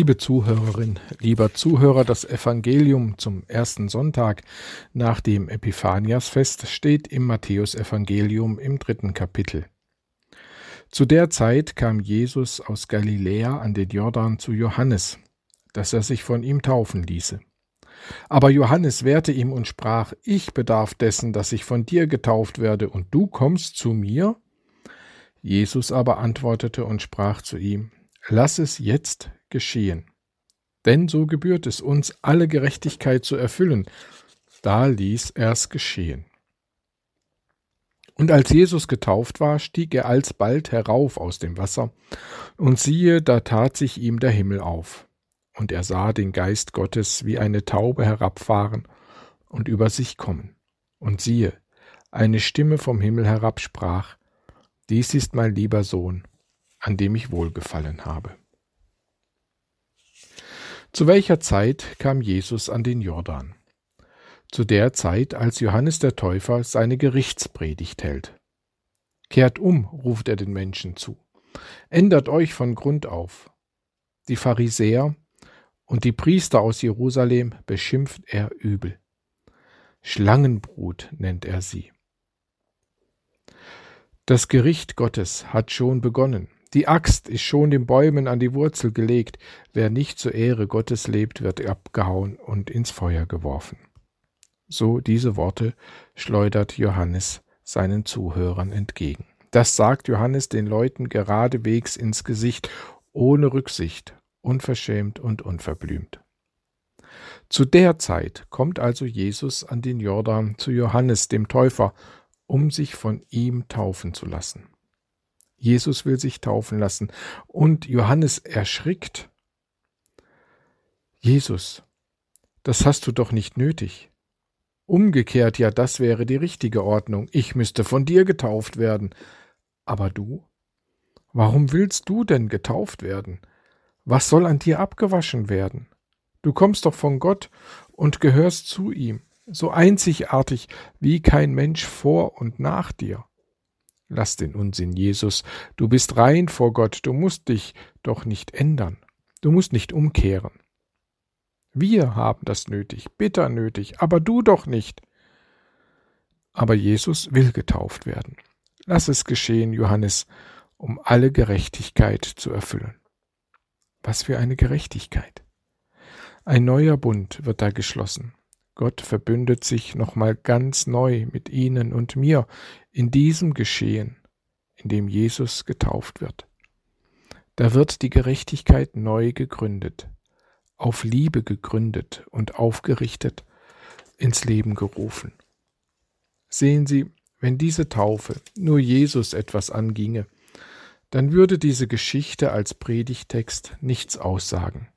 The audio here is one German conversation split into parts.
Liebe Zuhörerin, lieber Zuhörer, das Evangelium zum ersten Sonntag nach dem Epiphaniasfest steht im Matthäusevangelium im dritten Kapitel. Zu der Zeit kam Jesus aus Galiläa an den Jordan zu Johannes, dass er sich von ihm taufen ließe. Aber Johannes wehrte ihm und sprach, ich bedarf dessen, dass ich von dir getauft werde, und du kommst zu mir? Jesus aber antwortete und sprach zu ihm, Lass es jetzt geschehen. Denn so gebührt es uns, alle Gerechtigkeit zu erfüllen. Da ließ er's geschehen. Und als Jesus getauft war, stieg er alsbald herauf aus dem Wasser, und siehe, da tat sich ihm der Himmel auf. Und er sah den Geist Gottes wie eine Taube herabfahren und über sich kommen. Und siehe, eine Stimme vom Himmel herab sprach, Dies ist mein lieber Sohn, an dem ich wohlgefallen habe. Zu welcher Zeit kam Jesus an den Jordan? Zu der Zeit, als Johannes der Täufer seine Gerichtspredigt hält. Kehrt um, ruft er den Menschen zu. Ändert euch von Grund auf. Die Pharisäer und die Priester aus Jerusalem beschimpft er übel. Schlangenbrut nennt er sie. Das Gericht Gottes hat schon begonnen. Die Axt ist schon den Bäumen an die Wurzel gelegt. Wer nicht zur Ehre Gottes lebt, wird abgehauen und ins Feuer geworfen. So diese Worte schleudert Johannes seinen Zuhörern entgegen. Das sagt Johannes den Leuten geradewegs ins Gesicht, ohne Rücksicht, unverschämt und unverblümt. Zu der Zeit kommt also Jesus an den Jordan zu Johannes dem Täufer, um sich von ihm taufen zu lassen. Jesus will sich taufen lassen. Und Johannes erschrickt. Jesus, das hast du doch nicht nötig. Umgekehrt, ja, das wäre die richtige Ordnung. Ich müsste von dir getauft werden. Aber du? Warum willst du denn getauft werden? Was soll an dir abgewaschen werden? Du kommst doch von Gott und gehörst zu ihm, so einzigartig wie kein Mensch vor und nach dir. Lass den Unsinn, Jesus. Du bist rein vor Gott. Du musst dich doch nicht ändern. Du musst nicht umkehren. Wir haben das nötig, bitter nötig, aber du doch nicht. Aber Jesus will getauft werden. Lass es geschehen, Johannes, um alle Gerechtigkeit zu erfüllen. Was für eine Gerechtigkeit. Ein neuer Bund wird da geschlossen. Gott verbündet sich nochmal ganz neu mit Ihnen und mir in diesem Geschehen, in dem Jesus getauft wird. Da wird die Gerechtigkeit neu gegründet, auf Liebe gegründet und aufgerichtet, ins Leben gerufen. Sehen Sie, wenn diese Taufe nur Jesus etwas anginge, dann würde diese Geschichte als Predigtext nichts aussagen.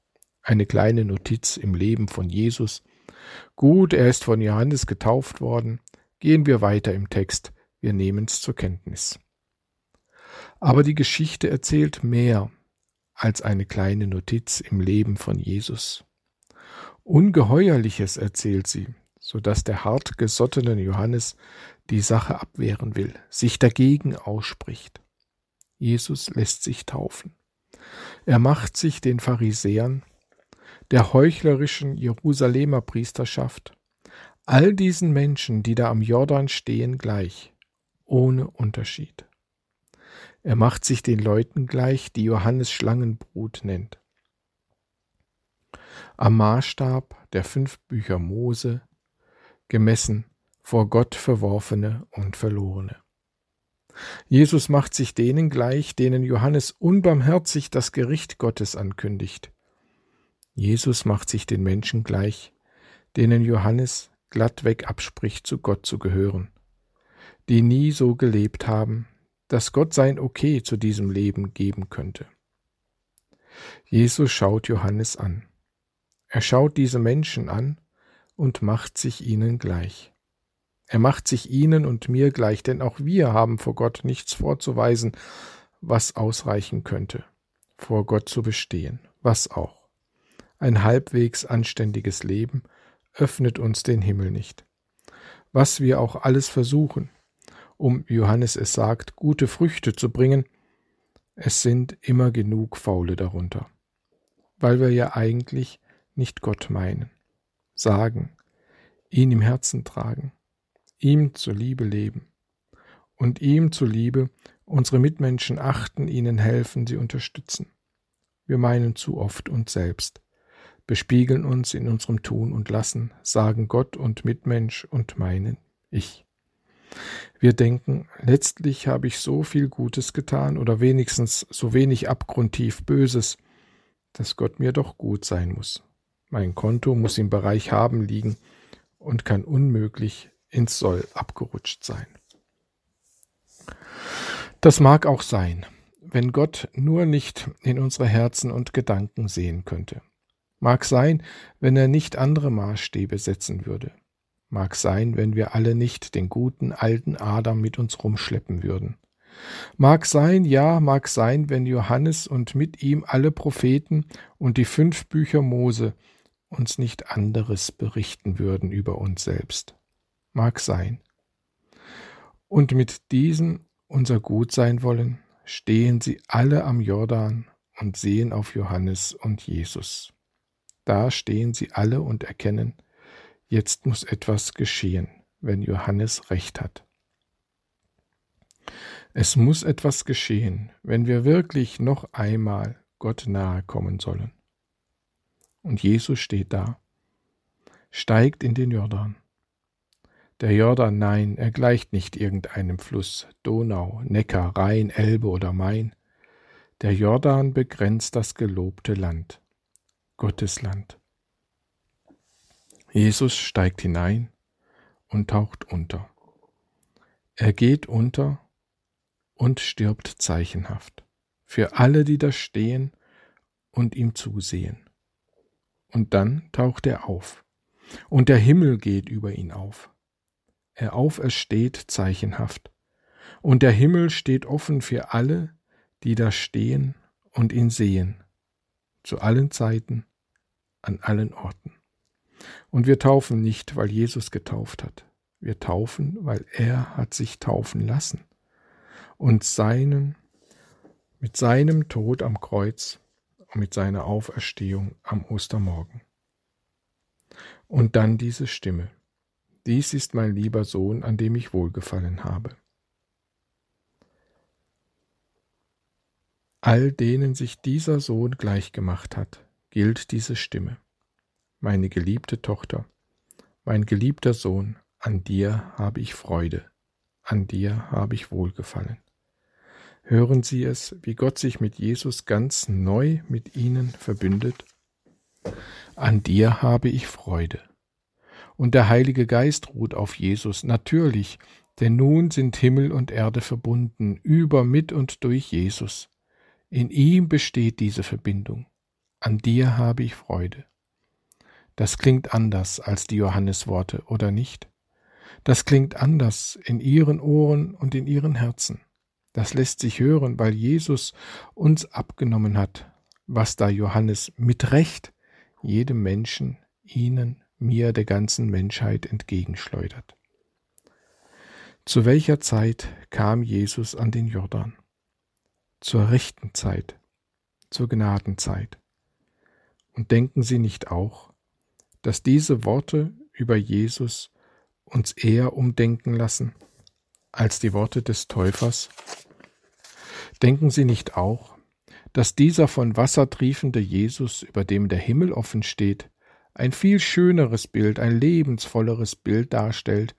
Eine kleine Notiz im Leben von Jesus, Gut, er ist von Johannes getauft worden. Gehen wir weiter im Text. Wir nehmen's zur Kenntnis. Aber die Geschichte erzählt mehr als eine kleine Notiz im Leben von Jesus. Ungeheuerliches erzählt sie, so dass der hartgesottene Johannes die Sache abwehren will, sich dagegen ausspricht. Jesus lässt sich taufen. Er macht sich den Pharisäern der heuchlerischen Jerusalemer Priesterschaft, all diesen Menschen, die da am Jordan stehen, gleich, ohne Unterschied. Er macht sich den Leuten gleich, die Johannes Schlangenbrut nennt. Am Maßstab der fünf Bücher Mose, gemessen vor Gott verworfene und verlorene. Jesus macht sich denen gleich, denen Johannes unbarmherzig das Gericht Gottes ankündigt, Jesus macht sich den Menschen gleich, denen Johannes glattweg abspricht, zu Gott zu gehören, die nie so gelebt haben, dass Gott sein Okay zu diesem Leben geben könnte. Jesus schaut Johannes an. Er schaut diese Menschen an und macht sich ihnen gleich. Er macht sich ihnen und mir gleich, denn auch wir haben vor Gott nichts vorzuweisen, was ausreichen könnte, vor Gott zu bestehen, was auch. Ein halbwegs anständiges Leben öffnet uns den Himmel nicht. Was wir auch alles versuchen, um, Johannes es sagt, gute Früchte zu bringen, es sind immer genug Faule darunter. weil wir ja eigentlich nicht Gott meinen, sagen, ihn im Herzen tragen, ihm zuliebe leben und ihm zuliebe unsere Mitmenschen achten, ihnen helfen, sie unterstützen. Wir meinen zu oft uns selbst, bespiegeln uns in unserem Tun und Lassen, sagen Gott und Mitmensch und meinen ich. Wir denken, letztlich habe ich so viel Gutes getan oder wenigstens so wenig abgrundtief Böses, dass Gott mir doch gut sein muss. Mein Konto muss im Bereich haben liegen und kann unmöglich ins Soll abgerutscht sein. Das mag auch sein, wenn Gott nur nicht in unsere Herzen und Gedanken sehen könnte. Mag sein, wenn er nicht andere Maßstäbe setzen würde. Mag sein, wenn wir alle nicht den guten alten Adam mit uns rumschleppen würden. Mag sein, ja, mag sein, wenn Johannes und mit ihm alle Propheten und die fünf Bücher Mose uns nicht anderes berichten würden über uns selbst. Mag sein. Und mit diesen unser Gut sein wollen, stehen sie alle am Jordan und sehen auf Johannes und Jesus. Da stehen sie alle und erkennen, Jetzt muss etwas geschehen, wenn Johannes recht hat. Es muss etwas geschehen, wenn wir wirklich noch einmal Gott nahe kommen sollen. Und Jesus steht da, steigt in den Jordan. Der Jordan, nein, er gleicht nicht irgendeinem Fluss, Donau, Neckar, Rhein, Elbe oder Main. Der Jordan begrenzt das gelobte Land, Gottes Land. Jesus steigt hinein und taucht unter. Er geht unter und stirbt zeichenhaft für alle, die da stehen und ihm zusehen. Und dann taucht er auf, und der Himmel geht über ihn auf. Er aufersteht zeichenhaft, und der Himmel steht offen für alle, die da stehen und ihn sehen, zu allen Zeiten, an allen Orten. Und wir taufen nicht, weil Jesus getauft hat. Wir taufen, weil er hat sich taufen lassen und seinen mit seinem Tod am Kreuz und mit seiner Auferstehung am Ostermorgen. Und dann diese Stimme. Dies ist mein lieber Sohn, an dem ich wohlgefallen habe. All denen sich dieser Sohn gleichgemacht hat, gilt diese Stimme meine geliebte Tochter, mein geliebter Sohn, an dir habe ich Freude, an dir habe ich Wohlgefallen. Hören Sie es, wie Gott sich mit Jesus ganz neu mit Ihnen verbündet? An dir habe ich Freude. Und der Heilige Geist ruht auf Jesus, natürlich, denn nun sind Himmel und Erde verbunden, über, mit und durch Jesus. In ihm besteht diese Verbindung. An dir habe ich Freude. Das klingt anders als die Johannesworte, oder nicht? Das klingt anders in ihren Ohren und in ihren Herzen. Das lässt sich hören, weil Jesus uns abgenommen hat, was da Johannes mit Recht jedem Menschen, Ihnen, mir, der ganzen Menschheit entgegenschleudert. Zu welcher Zeit kam Jesus an den Jordan? Zur rechten Zeit, zur Gnadenzeit. Und denken Sie nicht auch, dass diese Worte über Jesus uns eher umdenken lassen als die Worte des Täufers? Denken Sie nicht auch, dass dieser von Wasser triefende Jesus, über dem der Himmel offen steht, ein viel schöneres Bild, ein lebensvolleres Bild darstellt,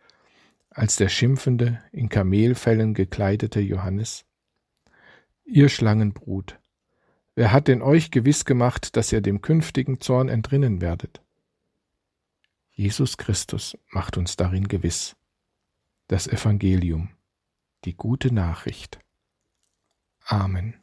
als der schimpfende, in Kamelfellen gekleidete Johannes? Ihr Schlangenbrut, wer hat denn euch gewiss gemacht, dass ihr dem künftigen Zorn entrinnen werdet? Jesus Christus macht uns darin gewiss. Das Evangelium, die gute Nachricht. Amen.